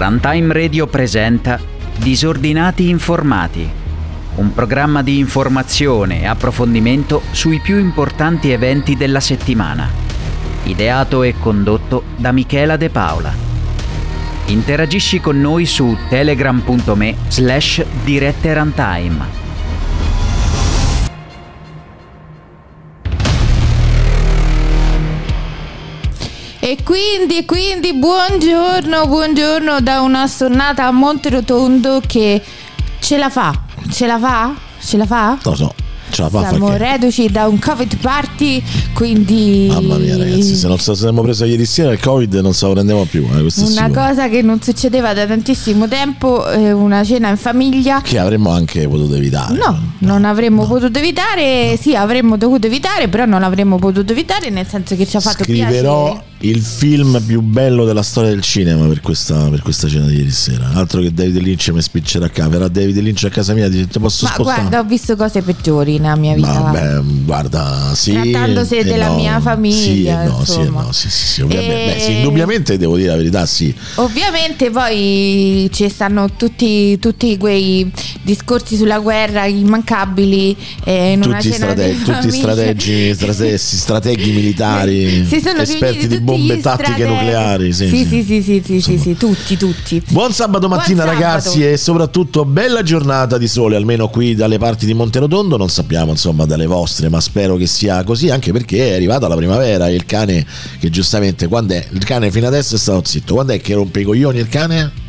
Runtime Radio presenta Disordinati Informati, un programma di informazione e approfondimento sui più importanti eventi della settimana, ideato e condotto da Michela De Paola. Interagisci con noi su telegram.me slash dirette runtime. E quindi, quindi buongiorno, buongiorno da una stornata a Monterotondo che ce la fa, ce la fa? Ce la fa? Lo so, ce la fa Siamo che- reduci da un Covid party, quindi... Mamma mia ragazzi, se non se saremmo preso ieri sera il Covid non se lo prendiamo più, eh, Una cosa che non succedeva da tantissimo tempo, eh, una cena in famiglia. Che avremmo anche potuto evitare. No, non avremmo potuto evitare, sì avremmo dovuto evitare, però non avremmo potuto evitare nel senso che ci ha fatto Scriverò piacere. Il film più bello della storia del cinema per questa, per questa cena di ieri sera. Altro che David Lynch mi spiccerà a casa. Verrà David Lynch a casa mia e dice ti posso Ma spostare? guarda, ho visto cose peggiori nella mia vita. Vabbè, guarda, sì. Trattandosi e della no. mia famiglia, Sì, e no, sì, e insomma. no, sì, sì, sì, ovviamente. E- Beh, sì, indubbiamente devo dire la verità, sì. Ovviamente poi ci stanno tutti, tutti quei discorsi sulla guerra immancabili eh, in Tutti, strate- tutti strategi, strate- strateghi militari, Si sono esperti di bombe tattiche strateghi. nucleari. Sì, sì, sì. sì, sì, sì, sì, sì, tutti, tutti. Buon sabato mattina Buon sabato. ragazzi e soprattutto bella giornata di sole, almeno qui dalle parti di Monterotondo, non sappiamo insomma dalle vostre, ma spero che sia così anche perché è arrivata la primavera e il cane che giustamente quando è il cane fino adesso è stato zitto, quando è che rompe i coglioni il cane?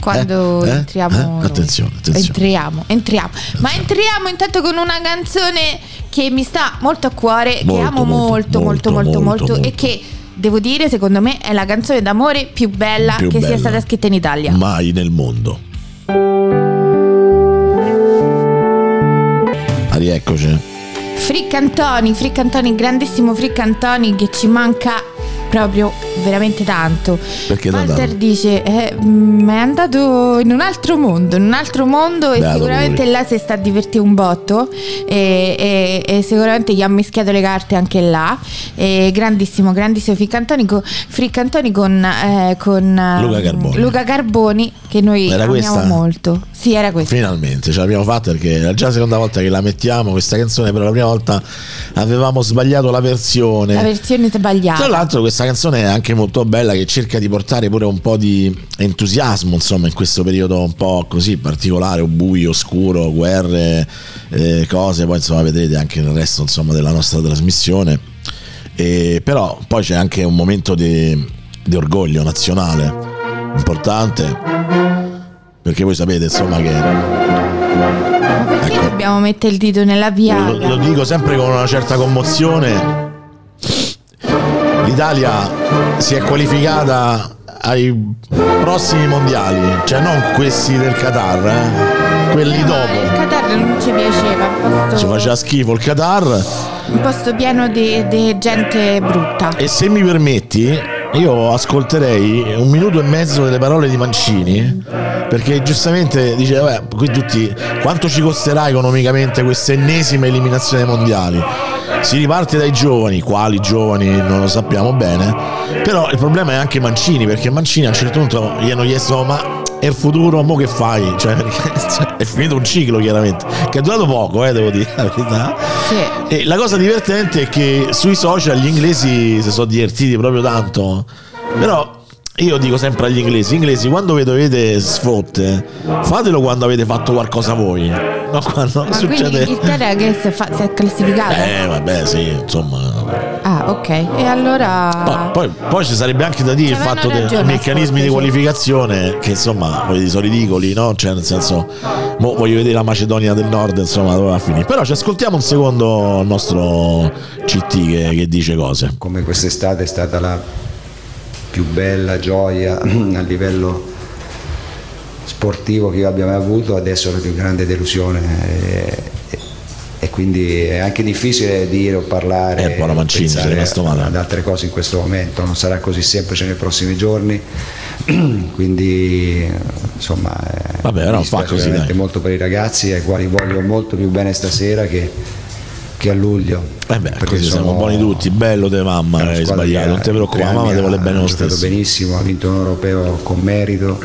Quando Eh? Eh? entriamo Eh? Attenzione, attenzione. Entriamo, entriamo. Ma entriamo intanto con una canzone che mi sta molto a cuore, Molto, che amo molto, molto, molto, molto, molto, molto, e che devo dire, secondo me, è la canzone d'amore più bella Più che sia bella. stata scritta in Italia. Mai nel mondo. Ah, rieccoci. Frick Antoni, Frick Antoni, grandissimo Frick Antoni che ci manca proprio veramente tanto. Perché Walter dice: eh, mm, È andato in un altro mondo, in un altro mondo e Beato sicuramente là si sta a divertire un botto. E, e- e sicuramente gli ha mischiato le carte anche là. E grandissimo, grandissimo Frick Antoni con, Frick Antoni con, eh, con, Luca Carboni. Luca Carboni, che noi Era amiamo questa? molto. Sì, era questo. Finalmente ce l'abbiamo fatta perché era già la seconda volta che la mettiamo questa canzone, però la prima volta avevamo sbagliato la versione. La versione sbagliata. Tra l'altro questa canzone è anche molto bella che cerca di portare pure un po' di entusiasmo insomma in questo periodo un po' così particolare, o buio, oscuro, guerre, eh, cose, poi insomma vedrete anche nel resto insomma della nostra trasmissione. E, però poi c'è anche un momento di, di orgoglio nazionale importante perché voi sapete insomma che Ma perché Ecco. dobbiamo mettere il dito nella lo, piaga? lo dico sempre con una certa commozione. L'Italia si è qualificata ai prossimi mondiali, cioè non questi del Qatar, eh, quelli Eh, ma Il dopo. Qatar non ci piaceva, un Ci posto, faceva schifo il Qatar. un posto pieno di, di gente brutta. E se mi permetti, io ascolterei un minuto e mezzo delle parole di Mancini. Perché giustamente dice, vabbè, qui tutti, quanto ci costerà economicamente questa ennesima eliminazione ai mondiali? Si riparte dai giovani, quali giovani non lo sappiamo bene, però il problema è anche Mancini, perché Mancini a un certo punto gli hanno chiesto, ma e il futuro, mo che fai? Cioè, cioè, è finito un ciclo chiaramente, che è durato poco, eh, devo dire la verità. Sì. E la cosa divertente è che sui social gli inglesi si sono divertiti proprio tanto. Però io dico sempre agli inglesi, inglesi quando vedo avete sfotte, fatelo quando avete fatto qualcosa voi. No, quando Ma quindi succede. l'Inghilterra che si è, fa- si è classificata? Eh vabbè sì, insomma. Ah, ok. E allora... Poi, poi- poi ci sarebbe anche da dire il C'avevano fatto dei meccanismi di sì. qualificazione che insomma voglio dire, sono ridicoli, no? Cioè nel senso, mo voglio vedere la Macedonia del Nord, insomma, dove va a finire. Però ci ascoltiamo un secondo il nostro CT che, che dice cose. come quest'estate è stata la più bella gioia a livello sportivo che io abbia mai avuto, adesso è la più grande delusione. E, e quindi è anche difficile dire o parlare Eh, male. ad altre cose in questo momento, non sarà così semplice nei prossimi giorni, quindi insomma eh, Vabbè, però mi fa così, molto per i ragazzi ai quali voglio molto più bene stasera che, che a luglio. Eh beh, Perché siamo sono- buoni tutti, bello te mamma, hai sbagliato, non ti ha- preoccupare, mamma ti vuole bene lo stesso. benissimo, ha vinto un europeo con merito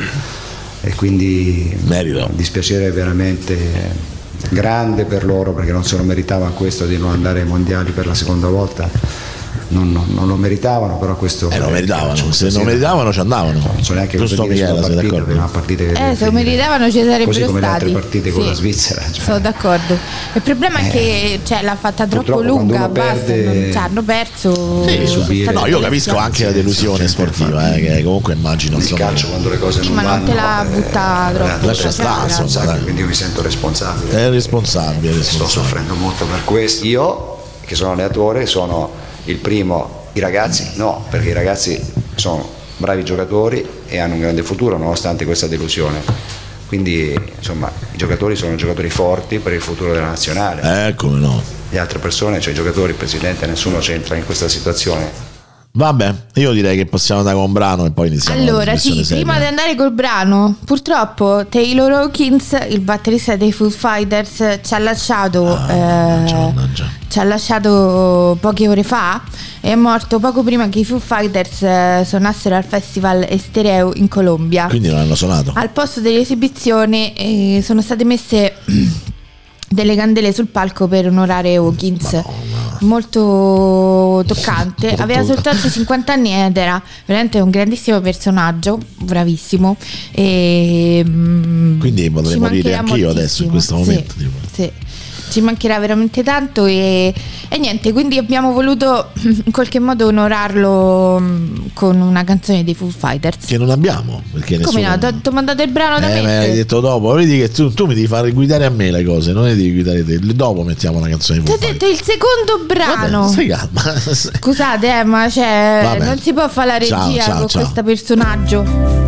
e quindi Merito. dispiacere veramente grande per loro perché non se lo meritavano questo di non andare ai mondiali per la seconda volta. Non, non- non lo meritavano, però questo Eh, lo il meritavano, calcio, se non meritavano ci andavano. Non so neanche Giusto Michela, sei partita, d'accordo? perché è una partita che Eh, se lo meritavano ci sarebbero Così come le altre stati. partite con Sì. la Svizzera. cioè. Sono d'accordo. Il problema è che cioè, l'ha fatta troppo lunga, basta, perde- non- cioè, hanno perso. Sì, è subire. stato No, io capisco anche la delusione sportiva, eh, che comunque immagino insomma, calcio quando le cose non ma non vanno te la eh, butta troppo. Lascia stare, dai. quindi io mi sento responsabile. è responsabile, sto soffrendo molto per questo. Io, che sono allenatore, sono il primo. I ragazzi no, perché i ragazzi sono bravi giocatori e hanno un grande futuro nonostante questa delusione. Quindi, insomma, i giocatori sono giocatori forti per il futuro della nazionale. Eh, come no. Le altre persone, cioè i giocatori, il presidente, nessuno c'entra in questa situazione. Vabbè, io direi che possiamo andare con un brano e poi iniziamo Allora, sì, seria. prima di andare col brano, purtroppo Taylor Hawkins, il batterista dei Foo Fighters, ci ha lasciato. Ah, eh, mannaggia, mannaggia. ci ha lasciato poche ore fa. È morto poco prima che i Foo Fighters eh, suonassero al festival Estereo in Colombia. Quindi non hanno suonato. Al posto dell'esibizione eh, sono state messe delle candele sul palco per onorare Hawkins. Molto toccante. Molto- Aveva soltanto 50 anni ed era veramente un grandissimo personaggio, bravissimo. E, mm, Quindi potrei morire anch'io adesso, in questo moltissimo. momento, Sì, tipo. sì. Ci mancherà veramente tanto e, e niente, quindi abbiamo voluto in qualche modo onorarlo mm, con una canzone dei Foo Fighters. Che non abbiamo, perché Come nessuno... no? Ti ho mandato il brano da Eh, me mettere. detto dopo, vedi che tu, tu mi devi fare guidare a me le cose, non le devi guidare te. Dopo mettiamo una canzone di Ti ho Foo detto il secondo brano. Vabbè, calma. Scusate, eh, ma cioè, Vabbè. non si può fare la Ciao, regia ciao, con ciao. questo personaggio.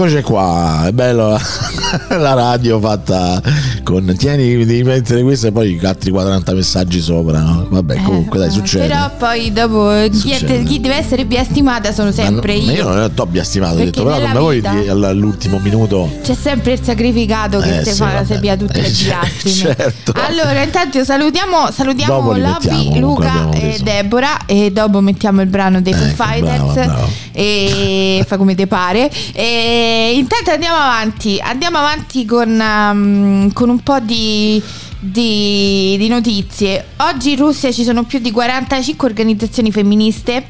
Eh, rieccoci qua, è bello la radio fatta con tieni, devi mettere questo e poi altri 40 messaggi sopra. no? Vabbè, comunque dai, succede. Eh, Però poi dopo chi, Succede. chi deve essere biastimata sono sempre ma, no- ma io. io non t'ho biastimato, ho detto, però come voi all'ultimo minuto C'è sempre il sacrificato che Eh, sì, fa vabbè. se via tutte le Eh, biastime. certo. Allora, intanto salutiamo, salutiamo Lobby, Luca e preso. Deborah e dopo mettiamo il brano dei Foo Ecco, Fighters bravo, bravo. E fa come te pare. E intanto andiamo avanti, andiamo avanti con, um, con un po' di di, di notizie. Oggi in Russia ci sono più di 45 organizzazioni femministe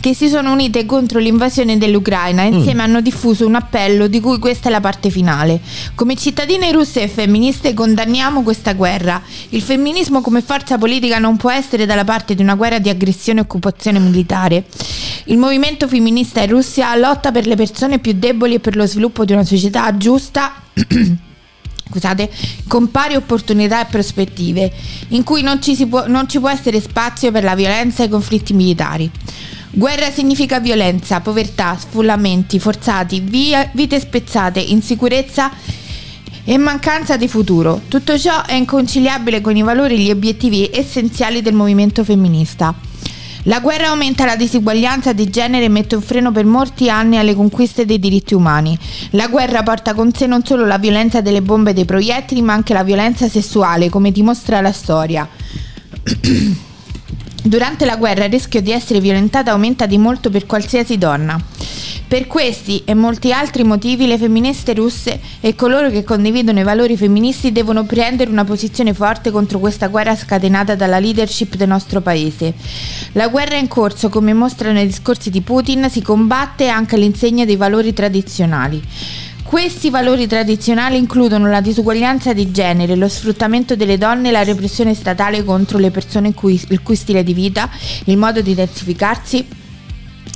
che si sono unite contro l'invasione dell'Ucraina e insieme hanno diffuso un appello di cui questa è la parte finale. Come cittadine russe e femministe condanniamo questa guerra. Il femminismo come forza politica non può essere dalla parte di una guerra di aggressione e occupazione militare. Il movimento femminista in Russia lotta per le persone più deboli e per lo sviluppo di una società giusta scusate, con pari opportunità e prospettive, in cui non ci, può, non ci può essere spazio per la violenza e i conflitti militari. Guerra significa violenza, povertà, sfollamenti forzati, via- vite spezzate, insicurezza e mancanza di futuro. Tutto ciò è inconciliabile con i valori e gli obiettivi essenziali del movimento femminista. La guerra aumenta la disuguaglianza di genere e mette un freno per molti anni alle conquiste dei diritti umani. La guerra porta con sé non solo la violenza delle bombe e dei proiettili, ma anche la violenza sessuale, come dimostra la storia. Durante la guerra il rischio di essere violentata aumenta di molto per qualsiasi donna. Per questi e molti altri motivi le femministe russe e coloro che condividono i valori femministi devono prendere una posizione forte contro questa guerra scatenata dalla leadership del nostro paese. La guerra in corso, come mostrano i discorsi di Putin, si combatte anche all'insegna dei valori tradizionali. Questi valori tradizionali includono la disuguaglianza di genere, lo sfruttamento delle donne e la repressione statale contro le persone cui- il cui stile di vita, il modo di identificarsi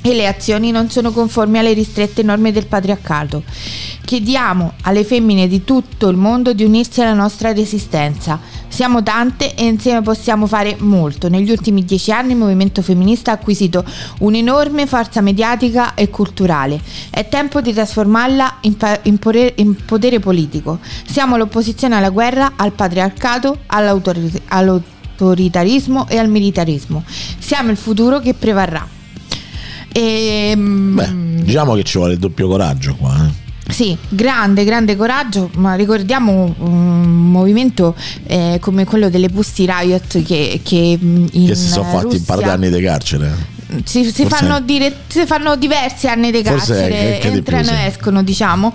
e le azioni non sono conformi alle ristrette norme del patriarcato. Chiediamo alle femmine di tutto il mondo di unirsi alla nostra resistenza. Siamo tante e insieme possiamo fare molto. Negli ultimi dieci anni il movimento femminista ha acquisito un'enorme forza mediatica e culturale. È tempo di trasformarla in, pa- in pore- in potere politico. Siamo l'opposizione alla guerra, al patriarcato, all'autori- all'autoritarismo e al militarismo. Siamo il futuro che prevarrà. E, Beh, diciamo che ci vuole il doppio coraggio qua. eh. sì, grande, grande coraggio, ma ricordiamo un movimento eh, come quello delle Pussy Riot che, che in Che si sono fatti Russia d'anni di carcere. si, si fanno dire- si fanno diversi anni di carcere, entrano e escono, diciamo.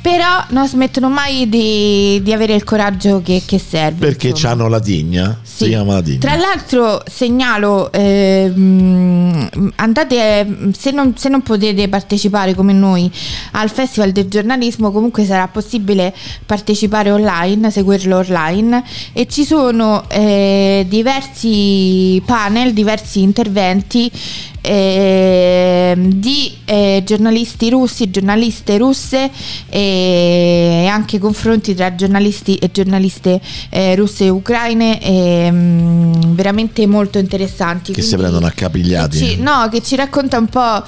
Però non smettono mai di, di avere il coraggio che, che serve. Perché hanno la tigna. Sì. Si chiama la tigna. Tra l'altro segnalo, ehm, andate, se non, se non potete partecipare come noi al Festival del giornalismo, comunque sarà possibile partecipare online, seguirlo online e ci sono eh, diversi panel, diversi interventi ehm, di eh, giornalisti russi, giornaliste russe e anche confronti tra giornalisti e giornaliste eh, russe e ucraine ehm, veramente molto interessanti. Che si Quindi- prendono accapigliati. che ci- no, che ci racconta un po'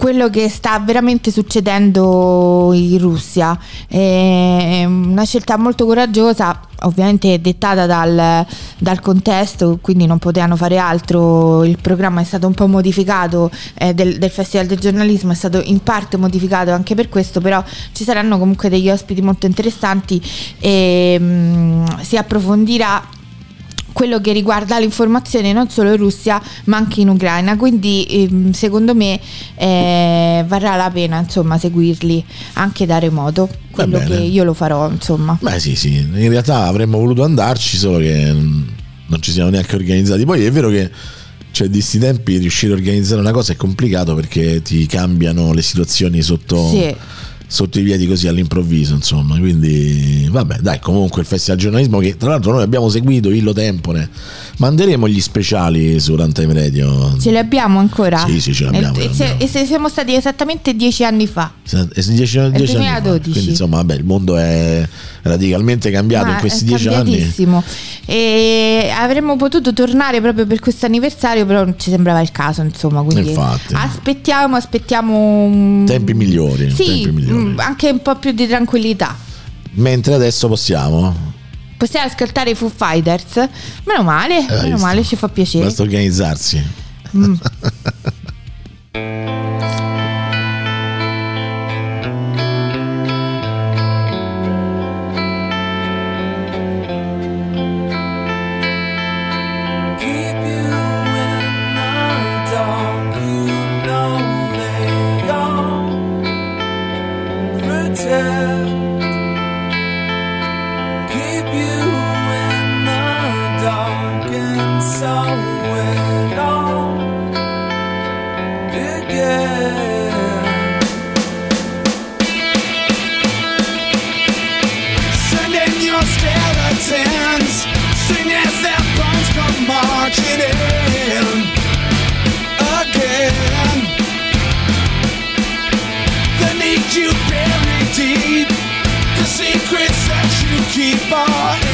quello che sta veramente succedendo in Russia. È una scelta molto coraggiosa, ovviamente dettata dal, dal contesto, quindi non potevano fare altro. Il programma è stato un po' modificato eh, del, del Festival del giornalismo, è stato in parte modificato anche per questo, però ci saranno comunque degli ospiti molto interessanti e mm, si approfondirà quello che riguarda l'informazione non solo in Russia ma anche in Ucraina. Quindi ehm, secondo me eh, varrà la pena insomma seguirli anche da remoto. Quello che io lo farò insomma. Beh sì, sì, in realtà avremmo voluto andarci, solo che mm, non ci siamo neanche organizzati. Poi è vero che cioè, di sti tempi riuscire a organizzare una cosa è complicato perché ti cambiano le situazioni sotto, Sì sotto i piedi così all'improvviso, insomma. Quindi, vabbè, dai, comunque il Festival Giornalismo che tra l'altro noi abbiamo seguito illo tempore. Manderemo gli speciali su Runtime Radio. Ce li abbiamo ancora? Sì, sì, ce li eh, abbiamo E. Se, siamo stati esattamente dieci anni fa. Dieci, eh, dieci anni 2012. Fa. Quindi, insomma, vabbè, il mondo è radicalmente cambiato Ma in questi dieci anni. E avremmo potuto tornare proprio per questo anniversario, però non ci sembrava il caso, insomma. Quindi Infatti. aspettiamo, aspettiamo. Tempi migliori. Sì, tempi migliori Mm, anche un po' più di tranquillità. Mentre adesso possiamo possiamo ascoltare i Foo Fighters. Meno male, eh, meno visto. male, ci fa piacere. Basta organizzarsi. Mm. cheap bar.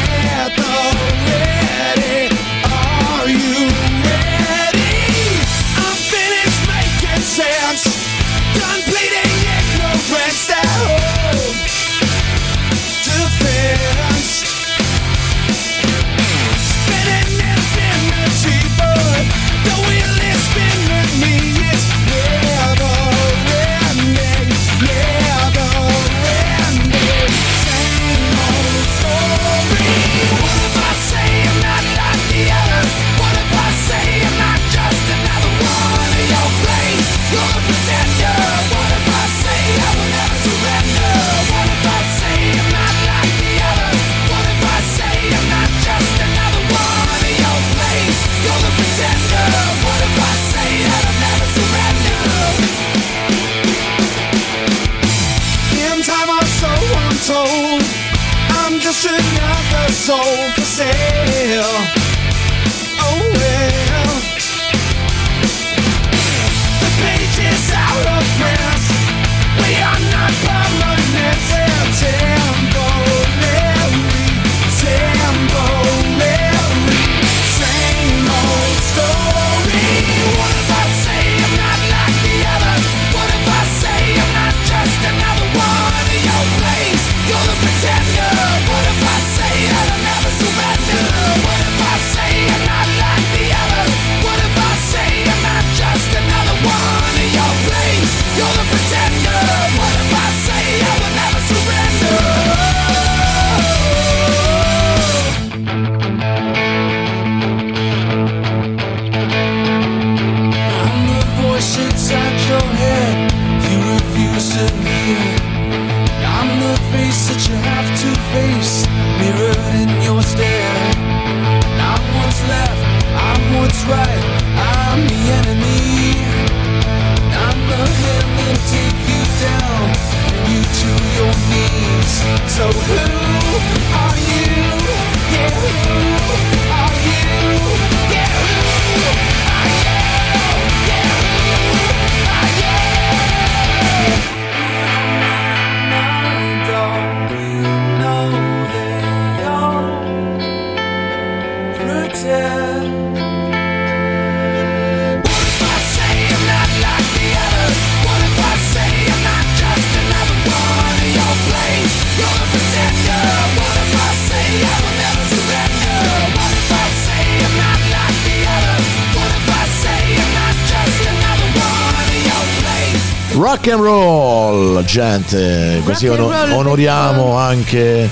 and roll, gente. Così on- roll onoriamo anche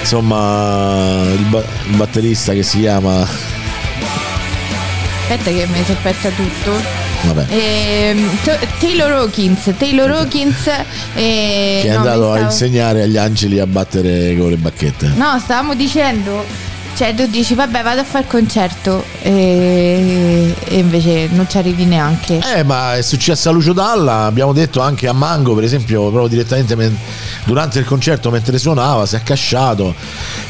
insomma il, ba- il, batterista che si chiama. Aspetta che mi sospetta tutto. Eh, Taylor Hawkins, Taylor Hawkins eh, che è no, andato stavo... a insegnare agli angeli a battere con le bacchette. No, stavamo dicendo cioè tu dici vabbè vado a fare il concerto e, e invece non ci arrivi neanche. Eh, ma è successo a Lucio Dalla, abbiamo detto anche a Mango, per esempio, proprio direttamente men- durante il concerto mentre suonava, si è accasciato.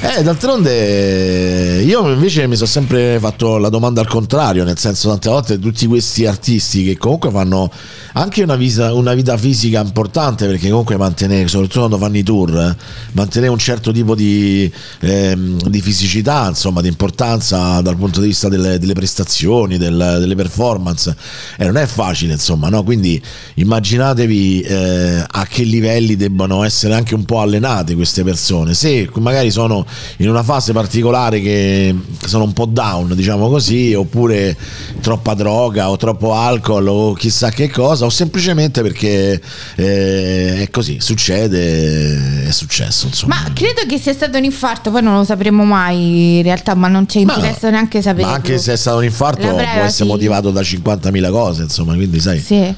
Eh, d'altronde io invece mi sono sempre fatto la domanda al contrario, nel senso tante volte tutti questi artisti che comunque fanno anche una vita, una vita fisica importante, perché comunque mantenere, soprattutto quando fanno i tour, eh, mantenere un certo tipo di, ehm, di fisicità, insomma, di importanza dal punto di vista delle, delle prestazioni, del- delle performance, eh, non è facile, insomma, no? Quindi immaginatevi eh, a che livelli debbano essere anche un po' allenate queste persone. Se magari sono in una fase particolare che sono un po' down, diciamo così, oppure troppa droga o troppo alcol o chissà che cosa, o semplicemente perché eh, è così, succede, è successo, insomma. Ma credo che sia stato un infarto, poi non lo sapremo mai in realtà, ma non ci Ma- interessa neanche sapere. Ma anche se è stato un infarto La può essere motivato da 50.000 cose, insomma, quindi sai. Sì.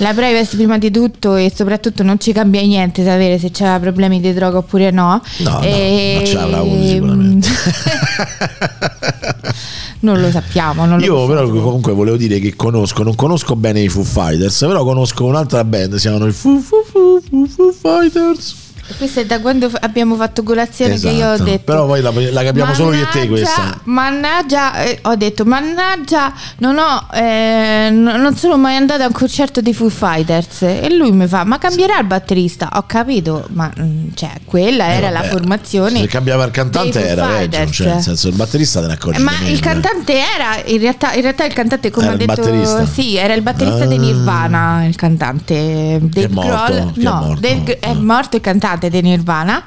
La privacy prima di tutto e soprattutto non ci cambia niente sapere se c'era problemi di droga oppure no. No, no, E- non ce l'avrà avuto sicuramente. non lo sappiamo. Non lo Io possiamo però comunque volevo dire che conosco, non conosco bene i Foo Fighters, però conosco un'altra band, si chiamano i Foo Foo Foo, Foo Fighters. Questo è da quando abbiamo fatto colazione che io ho Esatto. detto. Però poi la, la capiamo solo io e te "Mannaggia, questa. Mannaggia, eh, ho detto, mannaggia, non, ho, eh, non sono mai andata a un concerto dei Foo Fighters. E lui mi fa, ma cambierà il batterista? Ho capito, ma mm, cioè, quella era Eh, la formazione. Se cambiava il cantante era peggio, cioè nel senso il batterista te ne accorgi Eh, Ma di il eh. cantante era in realtà, in realtà il cantante come Era ha detto batterista? sì era il batterista Ah. dei Nirvana il cantante Dave morto? Grohl Chi è no morto? Dave- è morto il cantante dei Nirvana.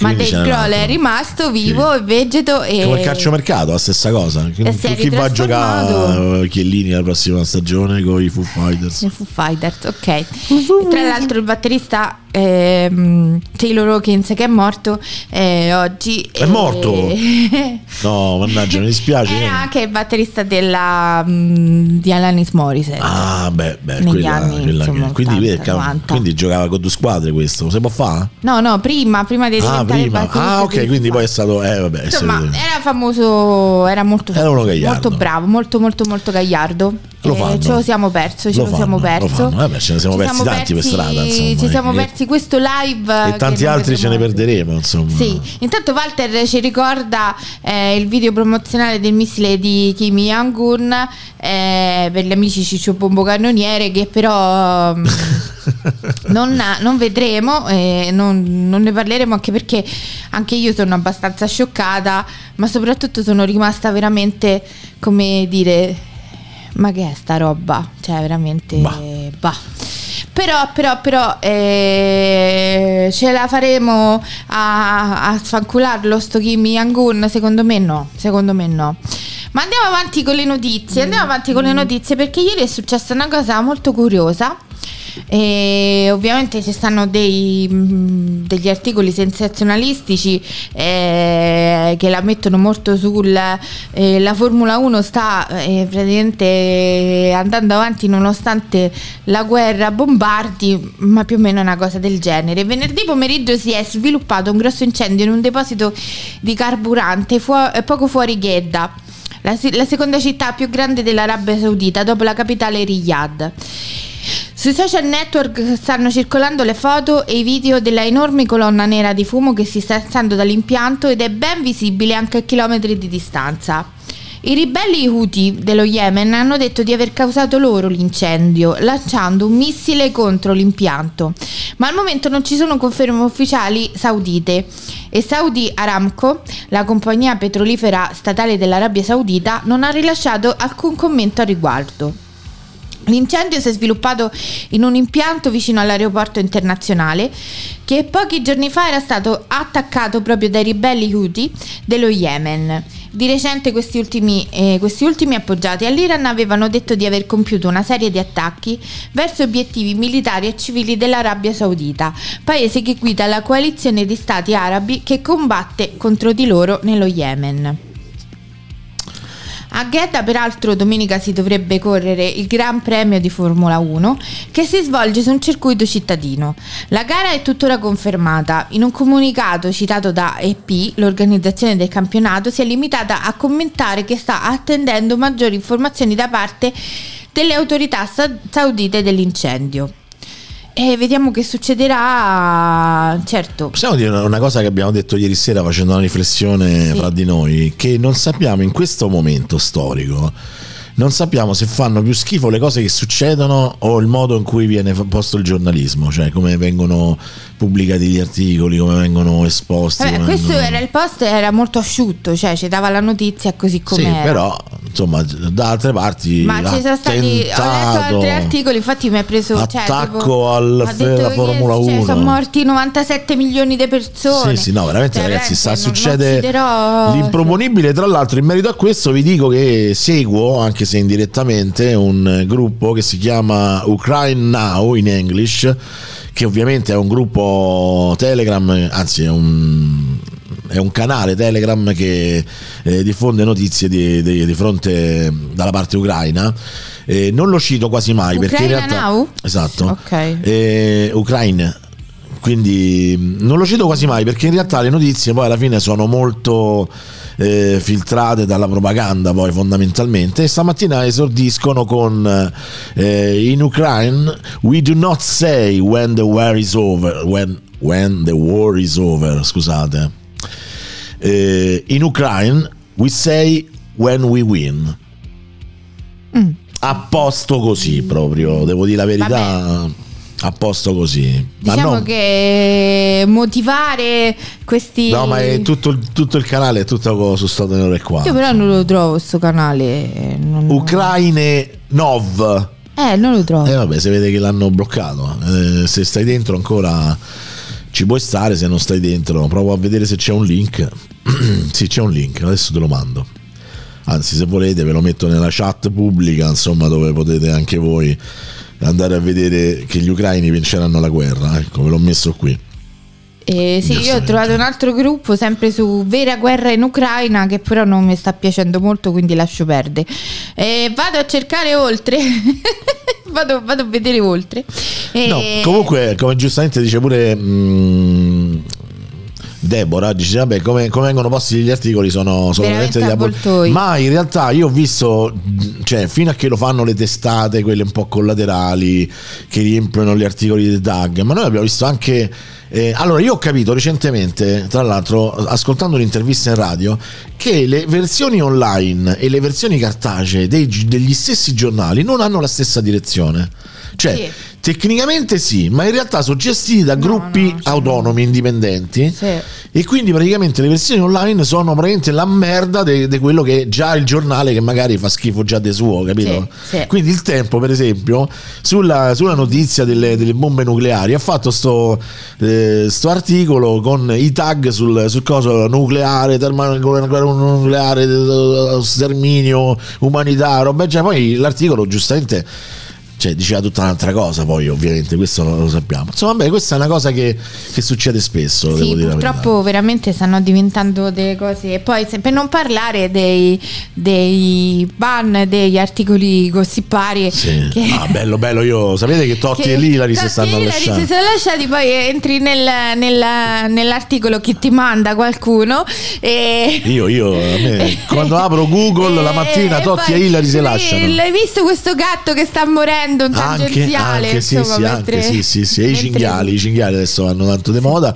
Ma Dave Grohl è rimasto vivo e vegeto e Come il calciomercato, la stessa cosa. Chi, E chi va a giocare Chiellini la prossima stagione con i Foo Fighters? i Foo Fighters, ok. E Tra l'altro il batterista ehm, Taylor Hawkins che è morto eh, oggi. È morto? eh, No, mannaggia, mi dispiace. Era anche il batterista della, mm, di Alanis Morissette. Ah, beh, beh Negli quella, anni, quella insomma, che- quindi, 80, vedi, cavolo, 90. quindi giocava con due squadre questo, si può fare? No, no, prima, prima di Ah, prima. Ah, ok, quindi poi è stato eh vabbè, Insomma, era famoso, era molto Era molto bravo, molto molto molto gagliardo. Lo Eh, fanno. ce lo siamo perso, ce Lo lo, fanno, siamo lo perso. fanno. Vabbè, ce ne siamo Ci persi tanti per strada, insomma, Ci siamo eh, persi questo live e tanti altri ce ne perderemo, insomma. Sì, intanto Walter ci ricorda eh, il video promozionale del missile di Kim Jong-un eh, per gli amici Ciccio Bombo Cannoniere che però mm, non, non vedremo e non, non ne parleremo anche perché anche io sono abbastanza scioccata ma soprattutto sono rimasta veramente come dire ma che è sta roba cioè veramente Bah. bah. Però, però, però eh, ce la faremo a, a sfancularlo sto Kim Jong-un? Secondo me no, secondo me no. Ma andiamo avanti con le notizie, andiamo avanti con le notizie perché ieri è successa una cosa molto curiosa. E ovviamente ci stanno dei, mh, degli articoli sensazionalistici eh, che la mettono molto sul eh, la Formula 1 sta eh, praticamente andando avanti nonostante la guerra bombardi, ma più o meno una cosa del genere. Venerdì pomeriggio si è sviluppato un grosso incendio in un deposito di carburante fuo- eh, poco fuori Jeddah. La, si- la seconda città più grande dell'Arabia Saudita dopo la capitale Riyadh. Sui social network stanno circolando le foto e i video della enorme colonna nera di fumo che si sta alzando dall'impianto ed è ben visibile anche a chilometri di distanza. I ribelli Houthi dello Yemen hanno detto di aver causato loro l'incendio, lanciando un missile contro l'impianto, ma al momento non ci sono conferme ufficiali saudite e Saudi Aramco, la compagnia petrolifera statale dell'Arabia Saudita, non ha rilasciato alcun commento a riguardo. L'incendio si è sviluppato in un impianto vicino all'aeroporto internazionale che pochi giorni fa era stato attaccato proprio dai ribelli Houthi dello Yemen. Di recente questi ultimi, eh, questi ultimi appoggiati all'Iran avevano detto di aver compiuto una serie di attacchi verso obiettivi militari e civili dell'Arabia Saudita, paese che guida la coalizione di stati arabi che combatte contro di loro nello Yemen. A Jeddah peraltro domenica si dovrebbe correre il Gran Premio di Formula 1 che si svolge su un circuito cittadino. La gara è tuttora confermata. In un comunicato citato da EP, l'organizzazione del campionato si è limitata a commentare che sta attendendo maggiori informazioni da parte delle autorità sa- saudite dell'incendio. E vediamo che succederà. Certo, Possiamo dire una- una cosa che abbiamo detto ieri sera facendo una riflessione Sì. fra di noi, che non sappiamo in questo momento storico, non sappiamo se fanno più schifo le cose che succedono o il modo in cui viene posto il giornalismo, cioè come vengono pubblicati gli articoli, come vengono esposti. Vabbè, come questo vengono- era il post, era molto asciutto, cioè ci dava la notizia così Sì, com'era. però insomma da altre parti Ma ci sono stati, ho letto altri articoli, infatti mi ha preso cioè, attacco detto alla che Formula cioè, 1. sono morti 97 milioni di persone. Sì, sì, no, veramente Cioè, ragazzi, sta succede l'improponibile. Tra l'altro, in merito a questo vi dico che seguo, anche se indirettamente, un gruppo che si chiama Ukraine Now in English, che ovviamente è un gruppo Telegram, anzi è un, è un canale Telegram che eh, diffonde notizie di, di- di fronte dalla parte ucraina. Eh, non lo cito quasi mai perché in Ucraina realtà Now? esatto Ok. eh, Ucraine quindi mh, non lo cito quasi mai perché in realtà le notizie poi alla fine sono molto eh, filtrate dalla propaganda poi fondamentalmente e stamattina esordiscono con eh, in Ukraine we do not say when the war is over when, when the war is over scusate. Eh, in Ukraine we say when we win a posto così proprio devo dire la verità a posto così ma Diciamo no che motivare questi. No, ma è tutto, il- tutto il canale è tutto su Stato Nero e qua. Io però non lo trovo sto canale. eh, non- Ucraine Nov. Eh, non lo trovo. E vabbè, si vede che l'hanno bloccato. Eh, se stai dentro ancora ci puoi stare, se non stai dentro provo a vedere se c'è un link. sì, c'è un link, adesso te lo mando. Anzi, se volete ve lo metto nella chat pubblica, insomma, dove potete anche voi andare a vedere che gli ucraini vinceranno la guerra. Ecco, ve l'ho messo qui. Eh, sì, io ho trovato un altro gruppo sempre su vera guerra in Ucraina che però non mi sta piacendo molto, quindi lascio perdere. Eh, vado a cercare oltre, vado, vado a vedere oltre. Eh, No, comunque, come giustamente dice pure mm, Deborah, dice vabbè, come, come vengono posti gli articoli sono, sono Veramente degli avvoltoi. Ma in realtà io ho visto, cioè, fino a che lo fanno le testate, quelle un po' collaterali, che riempiono gli articoli di tag, ma noi abbiamo visto anche. Eh, allora, io ho capito recentemente, tra l'altro, ascoltando un'intervista in radio, che le versioni online e le versioni cartacee dei degli stessi giornali non hanno la stessa direzione. Cioè, Sì. tecnicamente sì, ma in realtà sono gestiti da gruppi autonomi, indipendenti. Sì. E quindi praticamente le versioni online sono praticamente la merda di quello che è già il giornale che magari fa schifo già di suo, capito? Sì. Quindi il tempo, per esempio, sulla, sulla notizia delle, delle bombe nucleari ha fatto sto, eh, sto articolo con i tag sul, sul coso nucleare, termonucleare, eh, sterminio, umanità, roba, cioè poi l'articolo giustamente cioè, diceva tutta un'altra cosa, poi ovviamente questo non lo sappiamo. Insomma, vabbè, questa è una cosa che, che succede spesso. Sì, purtroppo veramente stanno diventando delle cose. E poi, se- per non parlare dei, dei ban degli articoli gossipari. Sì. che- Ah, bello, bello. Io sapete che Totti che- e Lilari si stanno e lasciando. si sono lasciati, poi entri nel, nel- nell'articolo che ti manda qualcuno. E... Io, io, me, quando apro Google la mattina, e Totti poi- e Ilari si lasciano. L'hai visto questo gatto che sta morendo? Anche, tangenziale. anche, sì, insomma, sì, mentre- anche, sì, sì, sì, e i mentre- cinghiali, i cinghiali adesso vanno tanto di moda.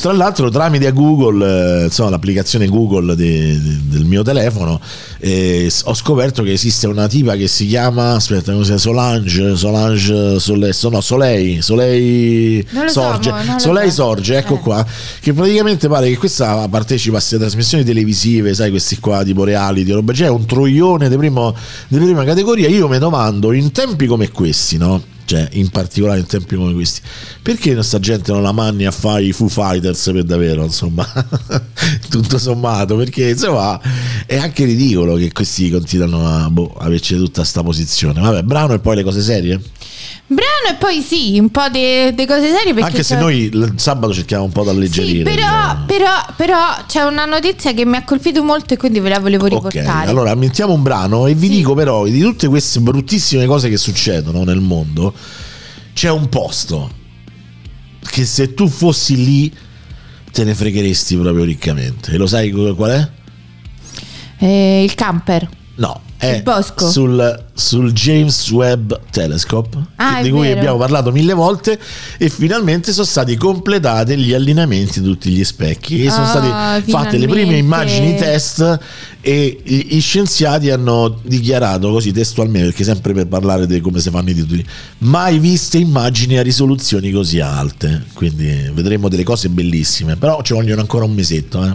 Tra l'altro, tramite Google, eh, insomma, l'applicazione Google di- di- del mio telefono, eh, ho scoperto che esiste una tipa che si chiama, aspetta, come si chiama? Solange, Solange, Sole, so- no, Soleil, Soleil so, Sorge, lo Soleil so. Sorge, ecco Eh. qua, che praticamente pare che questa partecipa a queste trasmissioni televisive, sai, questi qua tipo reality, roba, cioè è un troione di, primo- di prima categoria. Io mi domando, in tempi come questi, no? Cioè in particolare in tempi come questi. Perché questa gente non la manni a fare i Foo Fighters per davvero, insomma, tutto sommato, perché insomma è anche ridicolo che questi continuano a boh, averci tutta sta posizione. Vabbè, brano e poi le cose serie. Brano e poi sì, un po' di cose serie perché Anche se c'è- noi il sabato cerchiamo un po' di alleggerire. Sì, però, diciamo. però, però c'è una notizia che mi ha colpito molto e quindi ve la volevo riportare. allora mettiamo un brano e vi dico però di tutte queste bruttissime cose che succedono nel mondo c'è un posto che se tu fossi lì te ne fregheresti proprio riccamente. E lo sai qual è? Eh, il camper. No, è sul, sul James Webb Telescope Ah, di cui vero. abbiamo parlato mille volte e finalmente sono stati completati gli allineamenti di tutti gli specchi e sono Ah, state fatte le prime finalmente. immagini test e gli scienziati hanno dichiarato così testualmente perché sempre per parlare di come si fanno i titoli mai viste immagini a risoluzioni così alte quindi vedremo delle cose bellissime però ci vogliono ancora un mesetto eh.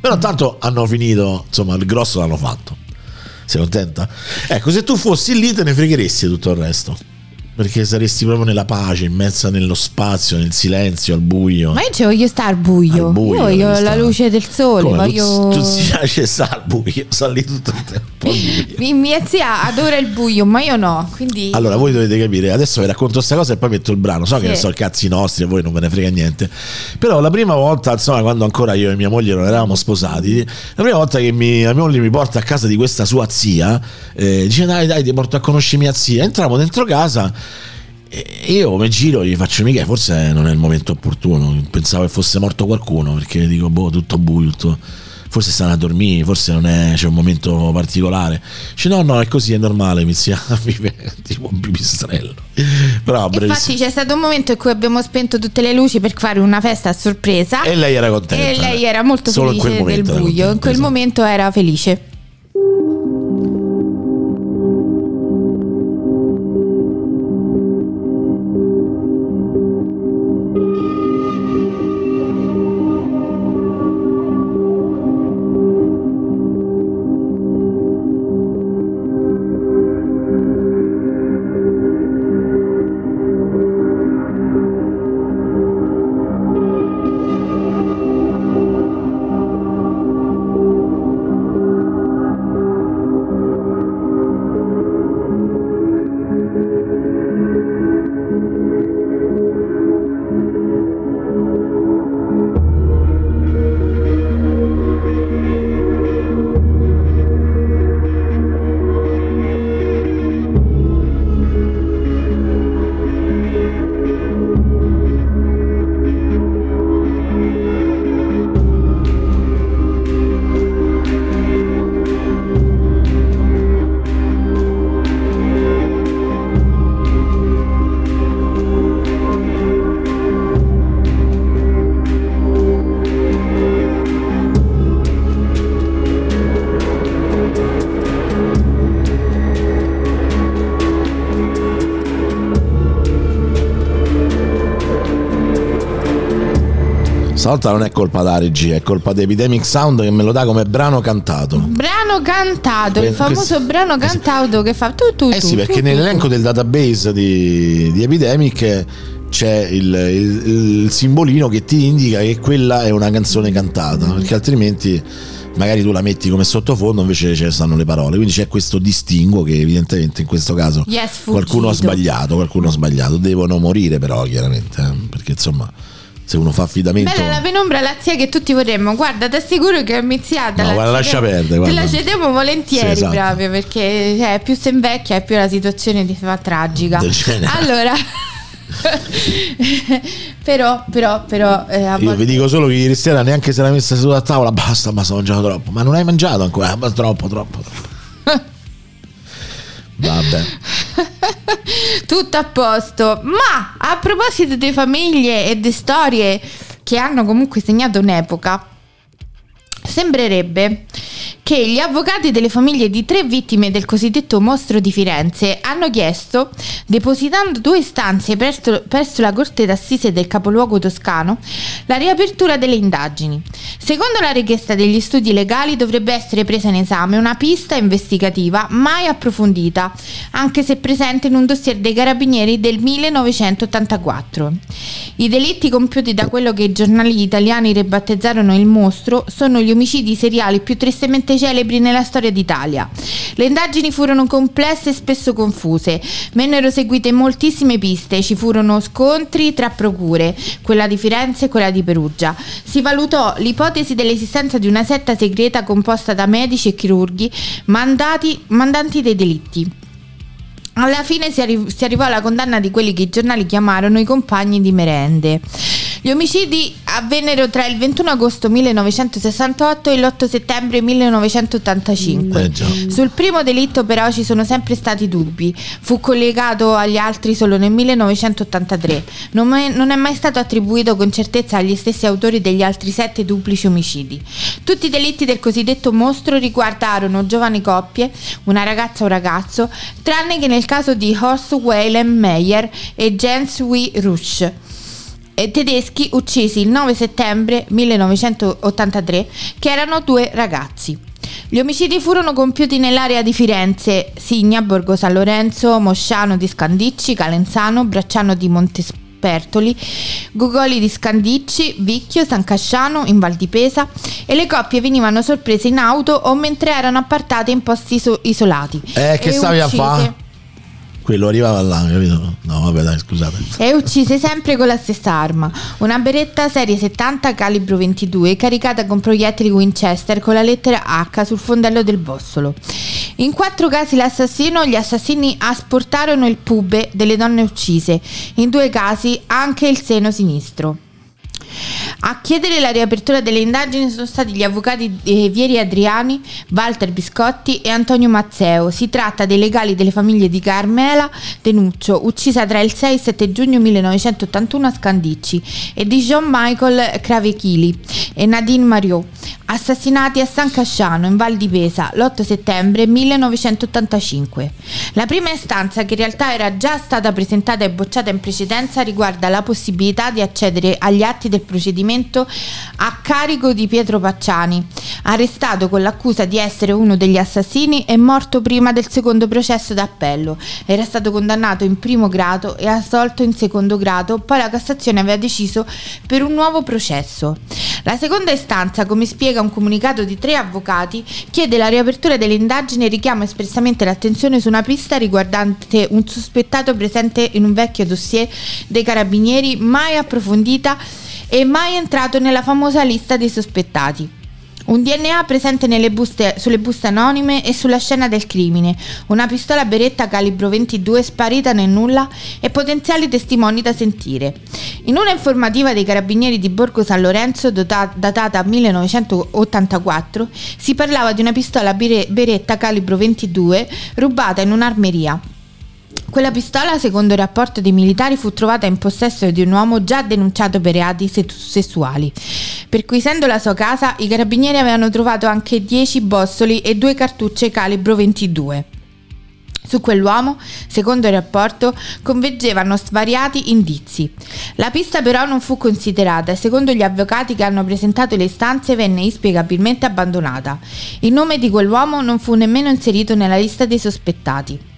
però tanto hanno finito insomma il grosso l'hanno fatto sei contenta? Ecco, se tu fossi lì te ne fregheresti tutto il resto. Perché saresti proprio nella pace, immersa nello spazio, nel silenzio, al buio. Ma io ci voglio stare al buio. Al buio io voglio la stare. luce del sole. Come? voglio... Tu, tu si piace stare al buio, sta lì tutto il tempo. Mi- Mia zia adora il buio, ma io no. Quindi Allora, voi dovete capire, adesso vi racconto questa cosa e poi metto il brano. So Sì. che sono cazzi nostri, a voi non ve ne frega niente. Però la prima volta, insomma, quando ancora io e mia moglie non eravamo sposati, la prima volta che mi- mia moglie mi porta a casa di questa sua zia, eh, dice dai, dai, ti porto a conoscere mia zia. Entriamo dentro casa e io mi giro gli faccio mica, forse non è il momento opportuno. Pensavo che fosse morto qualcuno, perché dico, boh, tutto buio, tutto... Forse stanno a dormire, forse non è, c'è un momento particolare. Dice no, no, è così, è normale, mi si vive tipo un pipistrello. Però Infatti c'è stato un momento in cui abbiamo spento tutte le luci per fare una festa a sorpresa. E lei era contenta. E lei era molto Solo in felice quel del buio. in quel esatto. momento era felice. Stavolta non è colpa da regia, è colpa di Epidemic Sound che me lo dà come brano cantato. Brano cantato, il Que- famoso questo- brano cantato che fa tu tu Eh tu, sì, perché tu, tu, nell'elenco tu. del database di, di Epidemic c'è il, il- il simbolino che ti indica che quella è una canzone cantata, perché altrimenti magari tu la metti come sottofondo, invece ci stanno le parole. Quindi c'è questo distinguo che evidentemente in questo caso sfuggito. qualcuno ha sbagliato, qualcuno ha sbagliato. Devono morire però chiaramente, eh, perché insomma se uno fa affidamento... Bella la penombra, la zia che tutti vorremmo. Guarda, ti assicuro che è miziata. No, la lascia perdere, Te la cediamo volentieri Sì, esatto. proprio perché cioè, più si invecchia e più la situazione ti fa tragica. Allora, però, però, però, eh, Io volte- vi dico solo che ieri sera neanche se l'ha messa seduta a tavola, basta, basta, ho mangiato troppo. Ma non hai mangiato ancora? Ma troppo, troppo, troppo. Vabbè. tutto a posto. Ma a proposito di famiglie e di storie che hanno comunque segnato un'epoca, sembrerebbe che gli avvocati delle famiglie di tre vittime del cosiddetto mostro di Firenze hanno chiesto, depositando due istanze presso, presso la Corte d'Assise del capoluogo toscano, la riapertura delle indagini. Secondo la richiesta degli studi legali dovrebbe essere presa in esame una pista investigativa mai approfondita, anche se presente in un dossier dei carabinieri del 1984. I delitti compiuti da quello che i giornali italiani ribattezzarono il mostro sono gli omicidi seriali più tristemente celebri nella storia d'Italia. Le indagini furono complesse e spesso confuse, vennero seguite moltissime piste, ci furono scontri tra procure, quella di Firenze e quella di Perugia. Si valutò l'ipotesi dell'esistenza di una setta segreta composta da medici e chirurghi mandati, mandanti dei delitti. Alla fine si, arri- si arrivò alla condanna di quelli che i giornali chiamarono i compagni di merende. Gli omicidi avvennero tra il 21 agosto 1968 e l'8 settembre 1985. Eh. Sul primo delitto però ci sono sempre stati dubbi. Fu collegato agli altri solo nel 1983. Non, mai- non è mai stato attribuito con certezza agli stessi autori degli altri sette duplici omicidi. Tutti i delitti del cosiddetto mostro riguardarono giovani coppie, una ragazza o un ragazzo, tranne che nel caso di Horst Wilhelm Meyer e Jens W. Rusch tedeschi uccisi il 9 settembre 1983, che erano due ragazzi. Gli omicidi furono compiuti nell'area di Firenze, Signa, Borgo San Lorenzo, Mosciano di Scandicci, Calenzano, Bracciano di Montespertoli, Gugoli di Scandicci, Vicchio, San Casciano, in Val di Pesa e le coppie venivano sorprese in auto o mentre erano appartate in posti iso- isolati. Eh, che stavi a fare? Quello arrivava là, capito? No, vabbè, dai, scusate. e uccise sempre con la stessa arma, una beretta serie 70 calibro 22 caricata con proiettili Winchester con la lettera H sul fondello del bossolo. In quattro casi l'assassino, gli assassini asportarono il pube delle donne uccise, in due casi anche il seno sinistro. A chiedere la riapertura delle indagini sono stati gli avvocati eh, Vieri Adriani, Walter Biscotti e Antonio Mazzeo. Si tratta dei legali delle famiglie di Carmela Tenuccio, uccisa tra il 6 e il 7 giugno 1981 a Scandicci, e di Jean Michael Cravechili e Nadine Mariot, assassinati a San Casciano, in Val di Pesa, l'8 settembre 1985. La prima istanza, che in realtà era già stata presentata e bocciata in precedenza, riguarda la possibilità di accedere agli atti del procedimento a carico di Pietro Pacciani, arrestato con l'accusa di essere uno degli assassini e morto prima del secondo processo d'appello. Era stato condannato in primo grado e assolto in secondo grado, poi la Cassazione aveva deciso per un nuovo processo. La seconda istanza, come spiega un comunicato di tre avvocati, chiede la riapertura delle indagini e richiama espressamente l'attenzione su una pista riguardante un sospettato presente in un vecchio dossier dei carabinieri mai approfondita e mai entrato nella famosa lista dei sospettati. Un DNA presente buste- sulle buste anonime e sulla scena del crimine, una pistola beretta calibro 22 sparita nel nulla e potenziali testimoni da sentire. In una informativa dei carabinieri di Borgo San Lorenzo dota- datata 1984 si parlava di una pistola beretta calibro 22 rubata in un'armeria. Quella pistola, secondo il rapporto dei militari, fu trovata in possesso di un uomo già denunciato per reati se- sessuali. Perquisendo la sua casa, i carabinieri avevano trovato anche 10 bossoli e due cartucce calibro 22. Su quell'uomo, secondo il rapporto, convergevano svariati indizi. La pista però non fu considerata e secondo gli avvocati che hanno presentato le istanze venne inspiegabilmente abbandonata. Il nome di quell'uomo non fu nemmeno inserito nella lista dei sospettati.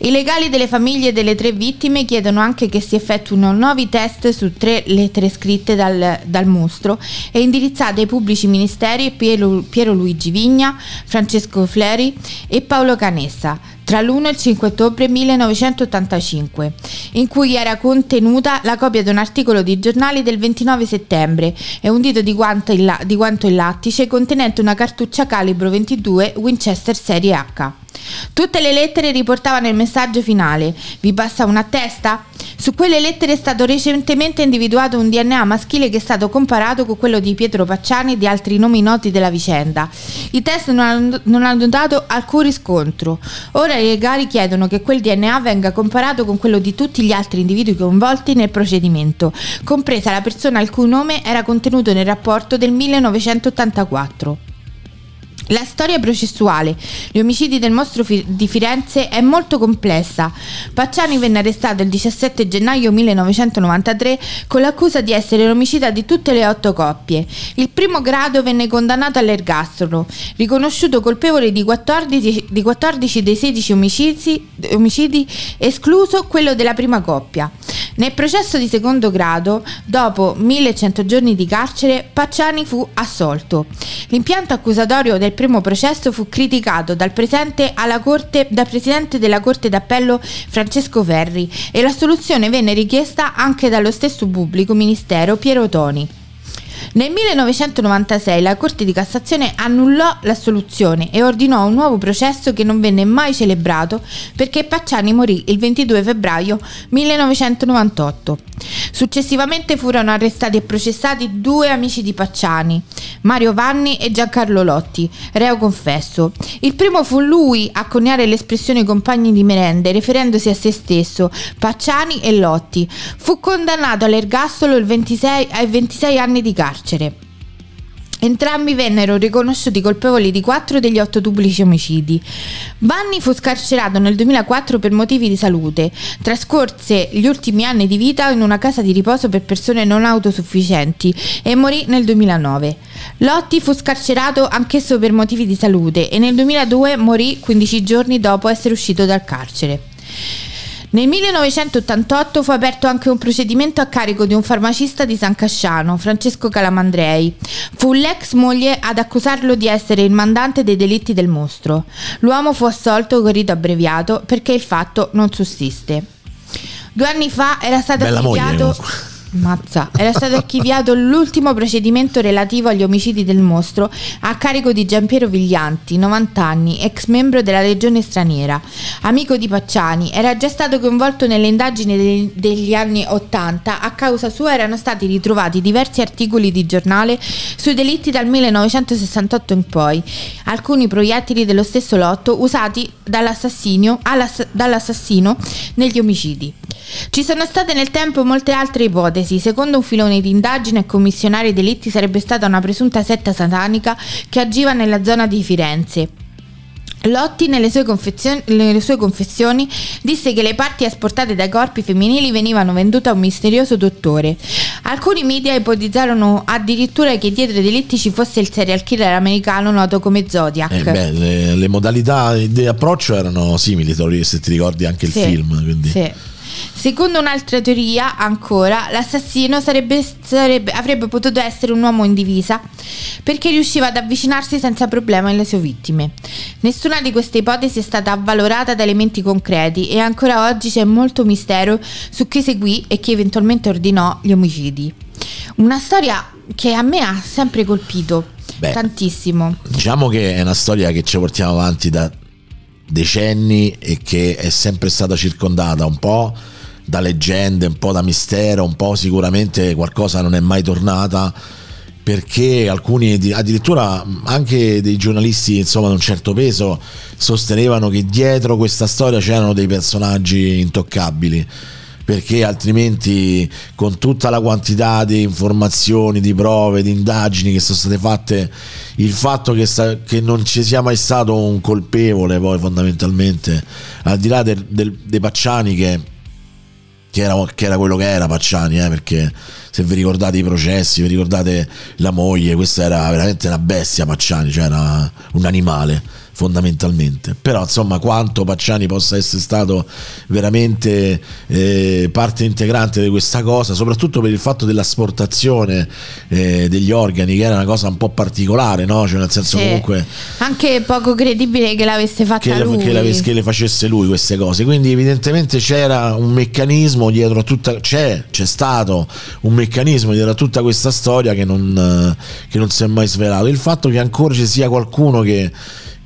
I legali delle famiglie delle tre vittime chiedono anche che si effettuino nuovi test su tre lettere scritte dal, dal mostro e indirizzate ai pubblici ministeri Piero, Piero Luigi Vigna, Francesco Fleri e Paolo Canessa tra l'1 e il 5 ottobre 1985, in cui era contenuta la copia di un articolo di giornali del 29 settembre e un dito di guanto in, di guanto in lattice contenente una cartuccia calibro 22 Winchester Serie H. Tutte le lettere riportavano il messaggio finale: Vi passa una testa? Su quelle lettere è stato recentemente individuato un DNA maschile che è stato comparato con quello di Pietro Pacciani e di altri nomi noti della vicenda. I test non hanno, non hanno dato alcun riscontro. Ora i legali chiedono che quel DNA venga comparato con quello di tutti gli altri individui coinvolti nel procedimento, compresa la persona il cui nome era contenuto nel rapporto del 1984. La storia processuale, gli omicidi del mostro di Firenze è molto complessa. Pacciani venne arrestato il 17 gennaio 1993 con l'accusa di essere l'omicida di tutte le otto coppie. Il primo grado venne condannato all'ergastolo, riconosciuto colpevole di 14, di 14 dei 16 omicidi, omicidi, escluso quello della prima coppia. Nel processo di secondo grado, dopo 1100 giorni di carcere, Pacciani fu assolto. L'impianto accusatorio del primo processo fu criticato dal, corte, dal presidente della Corte d'Appello Francesco Ferri e la soluzione venne richiesta anche dallo stesso pubblico ministero Piero Toni. Nel 1996 la Corte di Cassazione annullò l'assoluzione e ordinò un nuovo processo che non venne mai celebrato perché Pacciani morì il 22 febbraio 1998. Successivamente furono arrestati e processati due amici di Pacciani, Mario Vanni e Giancarlo Lotti, reo confesso. Il primo fu lui a coniare l'espressione compagni di merende, riferendosi a se stesso, Pacciani e Lotti. Fu condannato all'ergastolo il 26 ai 26 anni di carcere. Entrambi vennero riconosciuti colpevoli di quattro degli otto duplici omicidi. Vanni fu scarcerato nel 2004 per motivi di salute. Trascorse gli ultimi anni di vita in una casa di riposo per persone non autosufficienti e morì nel 2009. Lotti fu scarcerato anch'esso per motivi di salute e nel 2002 morì 15 giorni dopo essere uscito dal carcere. Nel 1988 fu aperto anche un procedimento a carico di un farmacista di San Casciano, Francesco Calamandrei. Fu l'ex moglie ad accusarlo di essere il mandante dei delitti del mostro. L'uomo fu assolto con rito abbreviato perché il fatto non sussiste. Due anni fa era stato Bella moglie, archiviato... comunque. Mazza, era stato archiviato l'ultimo procedimento relativo agli omicidi del mostro a carico di Giampiero Viglianti, 90 anni, ex membro della Legione Straniera, amico di Pacciani, era già stato coinvolto nelle indagini degli, degli anni 80, a causa sua erano stati ritrovati diversi articoli di giornale sui delitti dal 1968 in poi, alcuni proiettili dello stesso lotto usati dall'assassino, all'ass- dall'assassino negli omicidi. Ci sono state nel tempo molte altre ipotesi. Secondo un filone di indagine, a commissionare i delitti sarebbe stata una presunta setta satanica che agiva nella zona di Firenze. Lotti nelle sue, nelle sue confessioni disse che le parti asportate dai corpi femminili venivano vendute a un misterioso dottore. Alcuni media ipotizzarono addirittura che dietro i delitti ci fosse il serial killer americano noto come Zodiac. Eh, beh, le, le modalità di approccio erano simili, se ti ricordi anche il Sì, film. Quindi. sì. Secondo un'altra teoria, ancora, l'assassino sarebbe- sarebbe- avrebbe potuto essere un uomo in divisa perché riusciva ad avvicinarsi senza problema alle sue vittime. Nessuna di queste ipotesi è stata avvalorata da elementi concreti e ancora oggi c'è molto mistero su chi seguì e chi eventualmente ordinò gli omicidi. Una storia che a me ha sempre colpito Beh. tantissimo. Diciamo che è una storia che ci portiamo avanti da decenni e che è sempre stata circondata un po' da leggende, un po' da mistero, un po' sicuramente qualcosa non è mai tornata perché alcuni di- addirittura anche dei giornalisti insomma di un certo peso sostenevano che dietro questa storia c'erano dei personaggi intoccabili perché altrimenti con tutta la quantità di informazioni, di prove, di indagini che sono state fatte, il fatto che, sta- che non ci sia mai stato un colpevole poi fondamentalmente, al di là del- del- dei Pacciani che, che, era, che era quello che era Pacciani, eh, perché se vi ricordate i processi, vi ricordate la moglie, questa era veramente una bestia Pacciani, cioè era un animale fondamentalmente. Però insomma quanto Pacciani possa essere stato veramente eh, parte integrante di questa cosa, soprattutto per il fatto dell'asportazione eh, degli organi, che era una cosa un po' particolare, no? Cioè nel senso Sì. comunque Anche poco credibile che l'avesse fatta che lui. che le- che le facesse lui queste cose. Quindi evidentemente c'era un meccanismo dietro a tutta c'è, c'è stato un meccanismo dietro a tutta questa storia che non, eh, che non si è mai svelato. Il fatto che ancora ci sia qualcuno che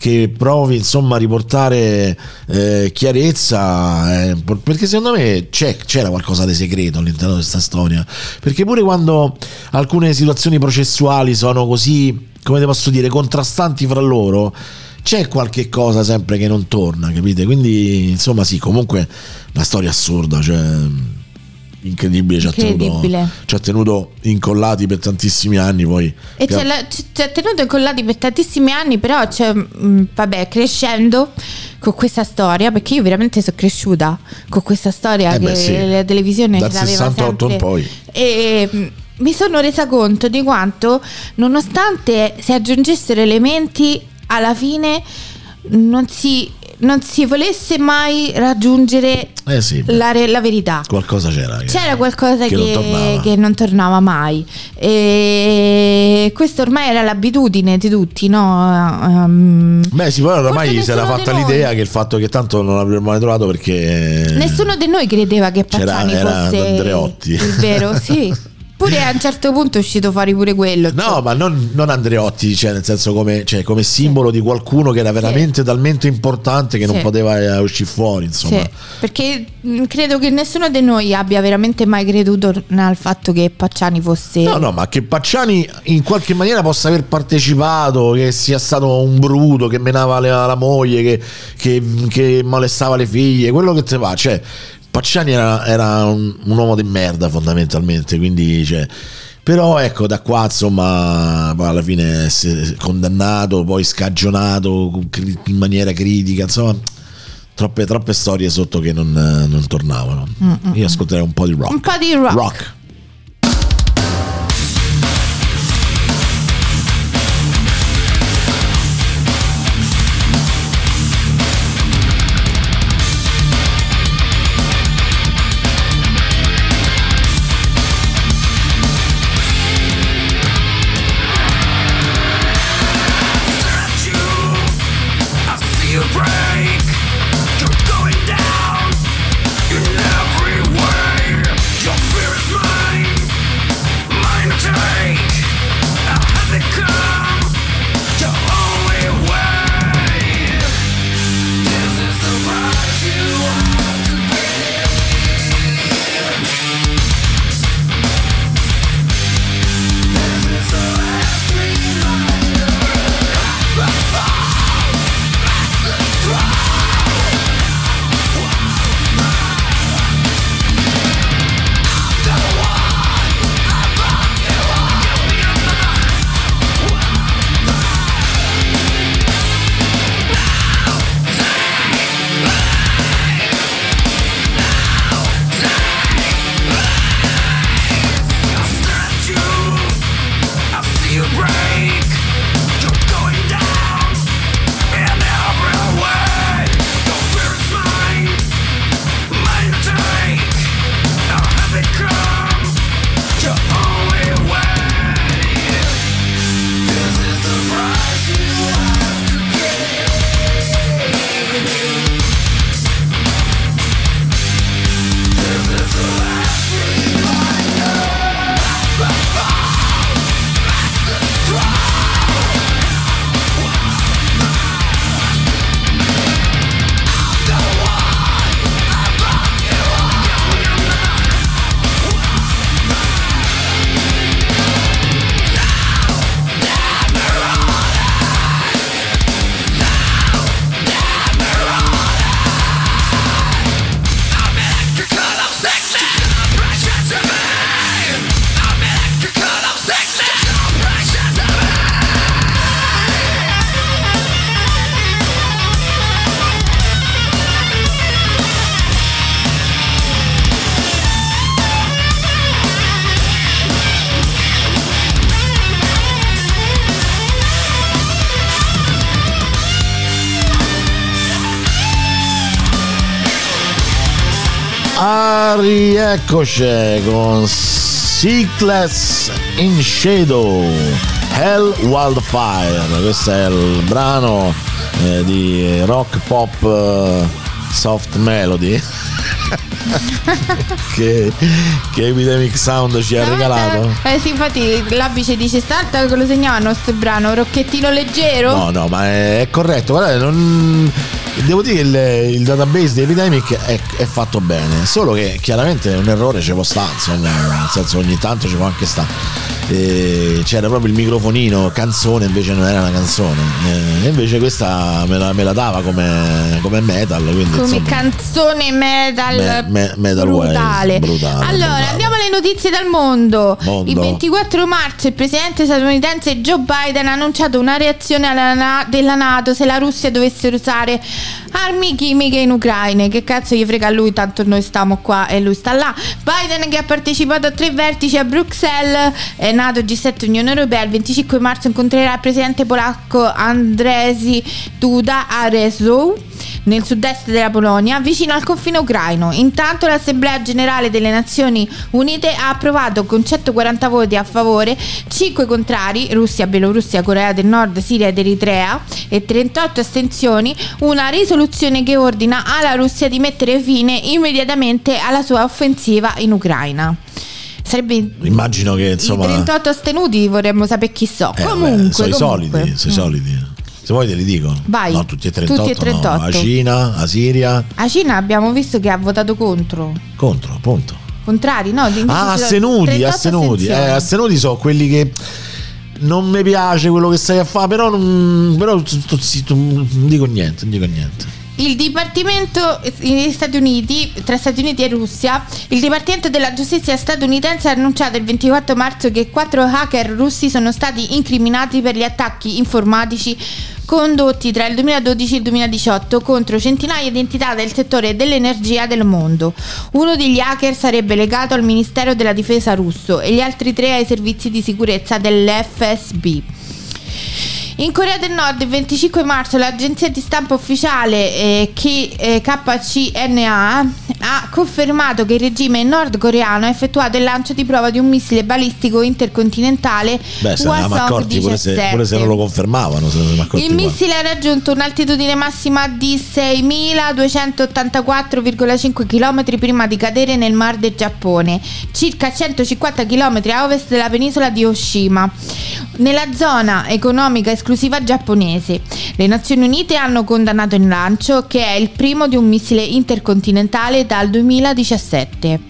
che provi insomma a riportare eh, chiarezza eh, perché secondo me c'era qualcosa di segreto all'interno di questa storia. Perché pure quando alcune situazioni processuali sono così come te posso dire contrastanti fra loro c'è qualche cosa sempre che non torna capite? Quindi insomma sì comunque una storia assurda cioè incredibile, ci ha tenuto, Incredibile. ci ha tenuto incollati per tantissimi anni poi. E ci ha- ci ha tenuto incollati per tantissimi anni, però c'è, mm, vabbè, crescendo con questa storia, perché io veramente sono cresciuta con questa storia Eh che beh, sì. la televisione Dal ce l'aveva 68 in sempre. poi. E mm, mi sono resa conto di quanto, nonostante si aggiungessero elementi, alla fine non si, non si volesse mai raggiungere Eh sì, la, re- la verità. qualcosa c'era. che- C'era qualcosa che che, non tornava. che non tornava mai. E questo ormai era l'abitudine di tutti, no? Ehm, Beh, sì, poi ormai si era fatta di noi- l'idea che il fatto che tanto non l'avremmo mai trovato perché Nessuno di noi credeva che Pacciani era fosse Andreotti. il vero, sì. Pure a un certo punto è uscito fuori pure quello. No, ma non, non Andreotti, cioè nel senso come, cioè, come simbolo di qualcuno che era veramente talmente importante che non Sì. poteva eh, uscire fuori, insomma. Sì, perché mh, credo che nessuno di noi abbia veramente mai creduto al fatto che Pacciani fosse No, no, ma che Pacciani in qualche maniera possa aver partecipato, che sia stato un bruto, che menava la, la moglie, che, che- che molestava le figlie, quello che te va, cioè Pacciani era, era un, un uomo di merda fondamentalmente, quindi cioè, però ecco da qua insomma alla fine condannato, poi scagionato in maniera critica, insomma troppe, troppe storie sotto che non, non tornavano. Io ascolterei un po' di rock. un po' di rock. rock. Rieccoci con Seekless in Shadow Hell Wildfire questo è il brano eh, di rock pop eh, soft melody che, che Epidemic Sound ci ha regalato Eh sì, infatti l'abice dice starta che lo segnava il nostro brano, rocchettino leggero. No, no, ma è, è corretto. Guardate, non- devo dire che il, il database di Epidemic è, è fatto bene. Solo che chiaramente un errore ci può stare, nel senso ogni tanto ci può anche stare. Eh, c'era proprio il microfonino, canzone, invece non era una canzone. Eh, e invece questa me la, me la dava come, come metal. Quindi, Come insomma, canzone metal, Me- me- metal brutale. wave, brutale, Allora, brutale. andiamo alle notizie dal mondo. Mondo. Il 24 marzo il presidente statunitense Joe Biden ha annunciato una reazione alla della NATO se la Russia dovesse usare armi chimiche in Ucraina. Che cazzo gli frega a lui, tanto noi stiamo qua e lui sta là. Biden che ha partecipato a tre vertici a Bruxelles, eh, NATO, G7 Unione Europea, il 25 marzo incontrerà il presidente polacco Andrzej Duda a Rzeszów nel sud-est della Polonia, vicino al confine ucraino. Intanto l'Assemblea generale delle Nazioni Unite ha approvato con 140 voti a favore, 5 contrari, Russia, Bielorussia, Corea del Nord, Siria ed Eritrea, e 38 astensioni, una risoluzione che ordina alla Russia di mettere fine immediatamente alla sua offensiva in Ucraina. Sarebbe Immagino che i insomma. 38 astenuti vorremmo sapere chi so. eh, comunque, sono i soliti, i Mm. soliti. Se vuoi te li dico. Vai. No, tutti e 38. Tutti e 38. No. La Cina, la Siria, La Cina abbiamo visto che ha votato contro. contro, appunto. Contrari, no? Ah, astenuti, 38 astenuti. Eh, astenuti sono quelli che non mi piace quello che stai a fare, però non, però non dico niente, non dico niente. Il Dipartimento Uniti, tra Stati Uniti e Russia, il Dipartimento della Giustizia statunitense ha annunciato il 24 marzo che quattro hacker russi sono stati incriminati per gli attacchi informatici condotti tra il 2012 e il 2018 contro centinaia di entità del settore dell'energia del mondo. Uno degli hacker sarebbe legato al Ministero della Difesa russo e gli altri tre ai servizi di sicurezza dell'FSB. In Corea del Nord il 25 marzo l'agenzia di stampa ufficiale eh, K- eh, KCNA ha confermato che il regime nordcoreano ha effettuato il lancio di prova di un missile balistico intercontinentale Beh, se ne accorti pure se, 17. pure se non lo confermavano, Il missile ha raggiunto un'altitudine massima di 6.284,5 km prima di cadere nel Mar del Giappone, circa 150 km a ovest della penisola di Oshima, nella zona economica esclusiva giapponese. Le Nazioni Unite hanno condannato il lancio, che è il primo di un missile intercontinentale dal 2017.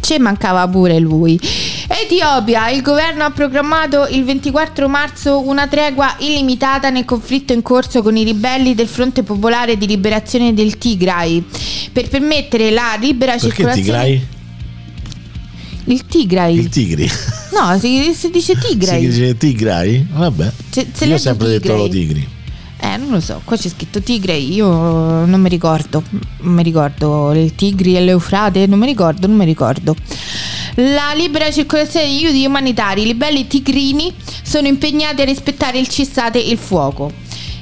Ci mancava pure lui. Etiopia, il governo ha programmato il 24 marzo una tregua illimitata nel conflitto in corso con i ribelli del Fronte Popolare di Liberazione del Tigray per permettere la libera Perché circolazione. Tigray? Il Tigray. Il Tigri. No, si, si dice Tigray. Si dice Tigray? Vabbè. Se- se Io ho sempre detto Tigray. lo Tigri. Eh, non lo so, qua c'è scritto Tigray, io non mi ricordo, non mi ricordo il Tigri e l'Eufrate, non mi ricordo, non mi ricordo. La libera circolazione di aiuti umanitari, i libelli tigrini sono impegnati a rispettare il cessate il fuoco.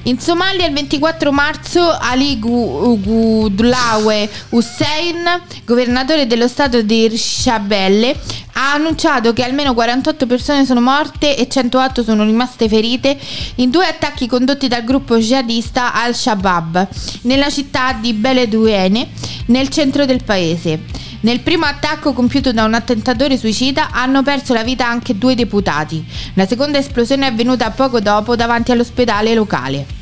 In Somalia il 24 marzo Ali Gu- Gudlawe Hussein, governatore dello stato di Irshabelle, ha annunciato che almeno 48 persone sono morte e 108 sono rimaste ferite in due attacchi condotti dal gruppo jihadista Al-Shabaab nella città di Beledweyne, nel centro del paese. Nel primo attacco compiuto da un attentatore suicida hanno perso la vita anche due deputati. La seconda esplosione è avvenuta poco dopo davanti all'ospedale locale.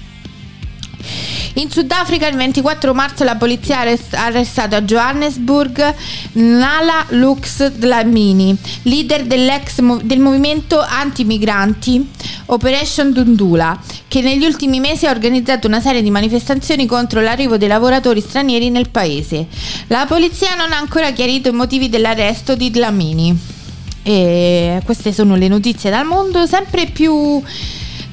In Sudafrica il 24 marzo la polizia ha arrest- ha arrestato a Johannesburg Nala Lux Dlamini, leader del movimento anti-migranti Operation Dundula, che negli ultimi mesi ha organizzato una serie di manifestazioni contro l'arrivo dei lavoratori stranieri nel paese. La polizia non ha ancora chiarito i motivi dell'arresto di Dlamini. E queste sono le notizie dal mondo, sempre più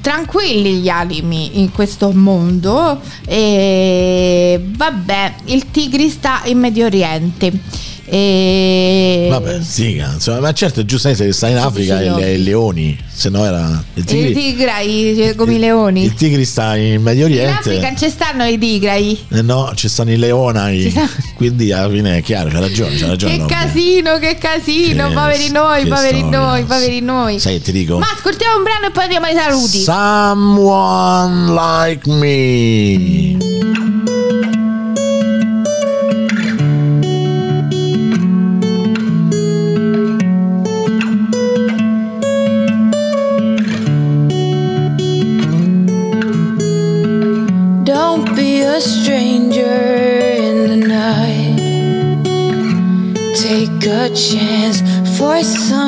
tranquilli gli animi in questo mondo. E vabbè, il Tigri sta in Medio Oriente. E Vabbè, sì, insomma, ma certo è giusto che sta in Africa e no? le, i leoni, se no era il il tigri. Tigray cioè, come i leoni. Il tigri sta in Medio in Oriente. Africa ci stanno i Tigray. Eh no, ci stanno i leonai. Sta- Quindi alla fine è chiaro, c'ha ragione, c'ha ragione. Che Nobbe. casino, che casino, Che- poveri noi, poveri storia. noi, poveri noi. Sai ti dico? Ma ascoltiamo un brano e poi andiamo ai saluti. Someone like me. Chance for some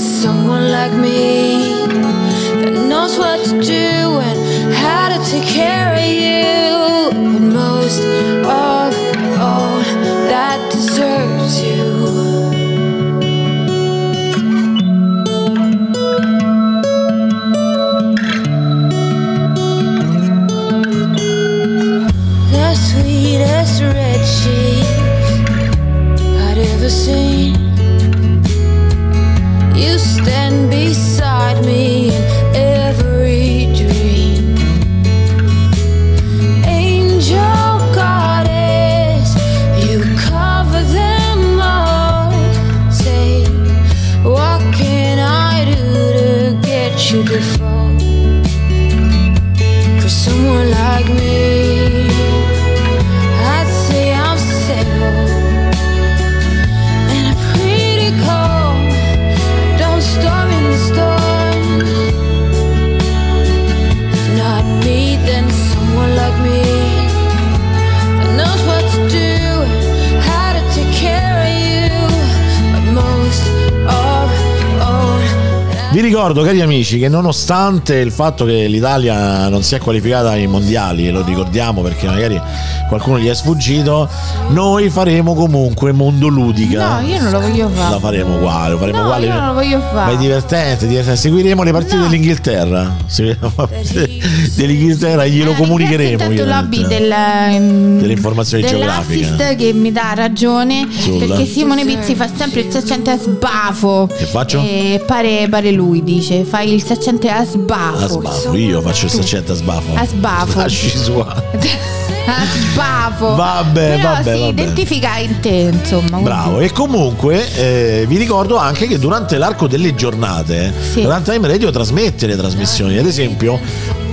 someone like me that knows what to do and how to take care ricordo, cari amici, che nonostante il fatto che l'Italia non si è qualificata ai mondiali, e lo ricordiamo perché magari qualcuno gli è sfuggito, noi faremo comunque Mondo Ludica. No, io non lo voglio fare. La faremo uguale, lo faremo No, uguale. io non lo voglio Ma è fare. divertente, divertente. Seguiremo le partite dell'Inghilterra. Seguiremo le partite dell'Inghilterra e glielo comunicheremo. Intanto ovviamente. del, ehm, Delle informazioni geografiche. che mi dà ragione Sulla. perché Simone Pizzi fa sempre il saccente a sbafo Che faccio? e pare, pare lui dice fai il saccente a sbafo A sbafo, io faccio il saccente a sbafo. A sbafo. Lasci sua. a sbafo Vabbè, però vabbè, si vabbè. identifica in te insomma Bravo, e comunque eh, vi ricordo anche che durante l'arco delle giornate Sì. Runtime Radio trasmette le trasmissioni. Ad esempio,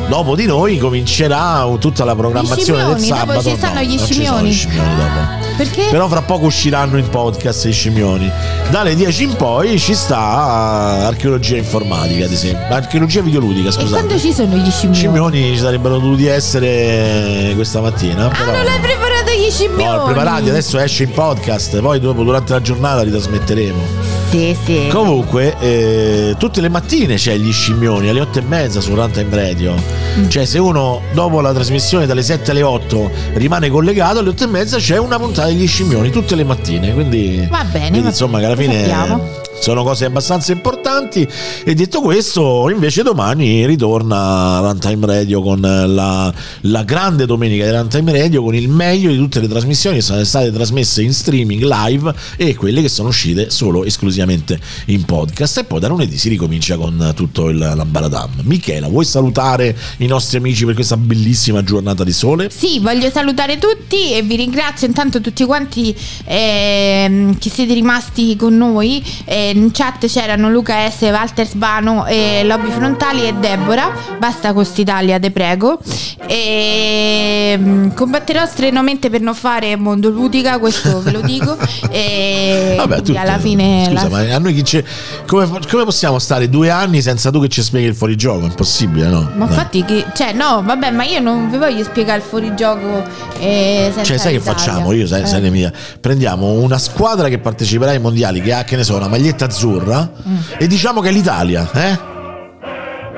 dopo di noi comincerà tutta la programmazione del scimmioni, dopo sabato. ci stanno No, gli non ci sono gli scimmioni dopo. Perché? Però fra poco usciranno in podcast i scimmioni. Dalle 10 in poi ci sta archeologia informatica, ad esempio. Archeologia videoludica, e scusate. quando ci sono gli scimmioni? scimmioni ci sarebbero dovuti essere questa mattina. Però... ah non hai preparato gli scimmioni No, preparati, adesso esce in podcast, poi dopo durante la giornata li trasmetteremo. sì sì Comunque, eh, tutte le mattine c'è gli scimmioni alle 8 e mezza su Runtime Radio. Mm. Cioè, se uno dopo la trasmissione dalle 7 alle 8 rimane collegato, alle 8 e mezza c'è una puntata degli scimmioni tutte le mattine. Quindi, Va bene, quindi va insomma, che alla fine sappiamo. Sono cose abbastanza importanti. E detto questo, invece, domani ritorna Runtime Radio con la, la grande domenica di Runtime Radio con il meglio di tutte le trasmissioni che sono state trasmesse in streaming live e quelle che sono uscite solo esclusivamente in podcast. E poi da lunedì si ricomincia con tutto il l'ambaradam. Michela, vuoi salutare i nostri amici per questa bellissima giornata di sole? Sì, voglio salutare tutti e vi ringrazio intanto tutti quanti ehm, che siete rimasti con noi. Eh, in chat c'erano Luca S, Walter Sbano, eh, Lobby Frontali e Deborah. Basta con Italia, te prego. E, mm, combatterò strenuamente per non fare mondo ludica, questo ve lo dico. E Vabbè, tutte- alla fine Scusa, la- ma a noi chi c'è. Come, come possiamo stare due anni senza tu che ci spieghi il fuorigioco? Impossibile, no? Ma infatti, che, cioè, no, vabbè, ma io non vi voglio spiegare il fuorigioco. Eh, senza Cioè, sai che l'Italia. facciamo? Io, sai, Eh. sai mie. Prendiamo una squadra che parteciperà ai mondiali, che ha, che ne so, una maglietta azzurra, Mm. e diciamo che è l'Italia, eh?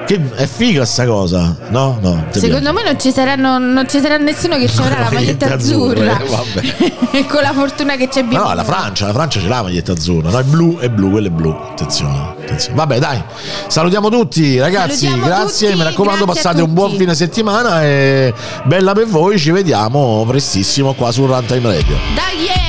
Che è figa sta cosa, no? No. Secondo me non ci, saranno, non ci sarà nessuno che ci avrà la maglietta azzurra. eh, vabbè. Con la fortuna che Ma abbiamo. no, la Francia, la Francia ce l'ha la maglietta azzurra, no? È blu, è blu, quello è blu. Attenzione, attenzione. Vabbè, dai. Salutiamo tutti, ragazzi. Salutiamo grazie. tutti, Mi raccomando, grazie passate un buon fine settimana e bella per voi. Ci vediamo prestissimo qua su Runtime Radio. Dai! yeah!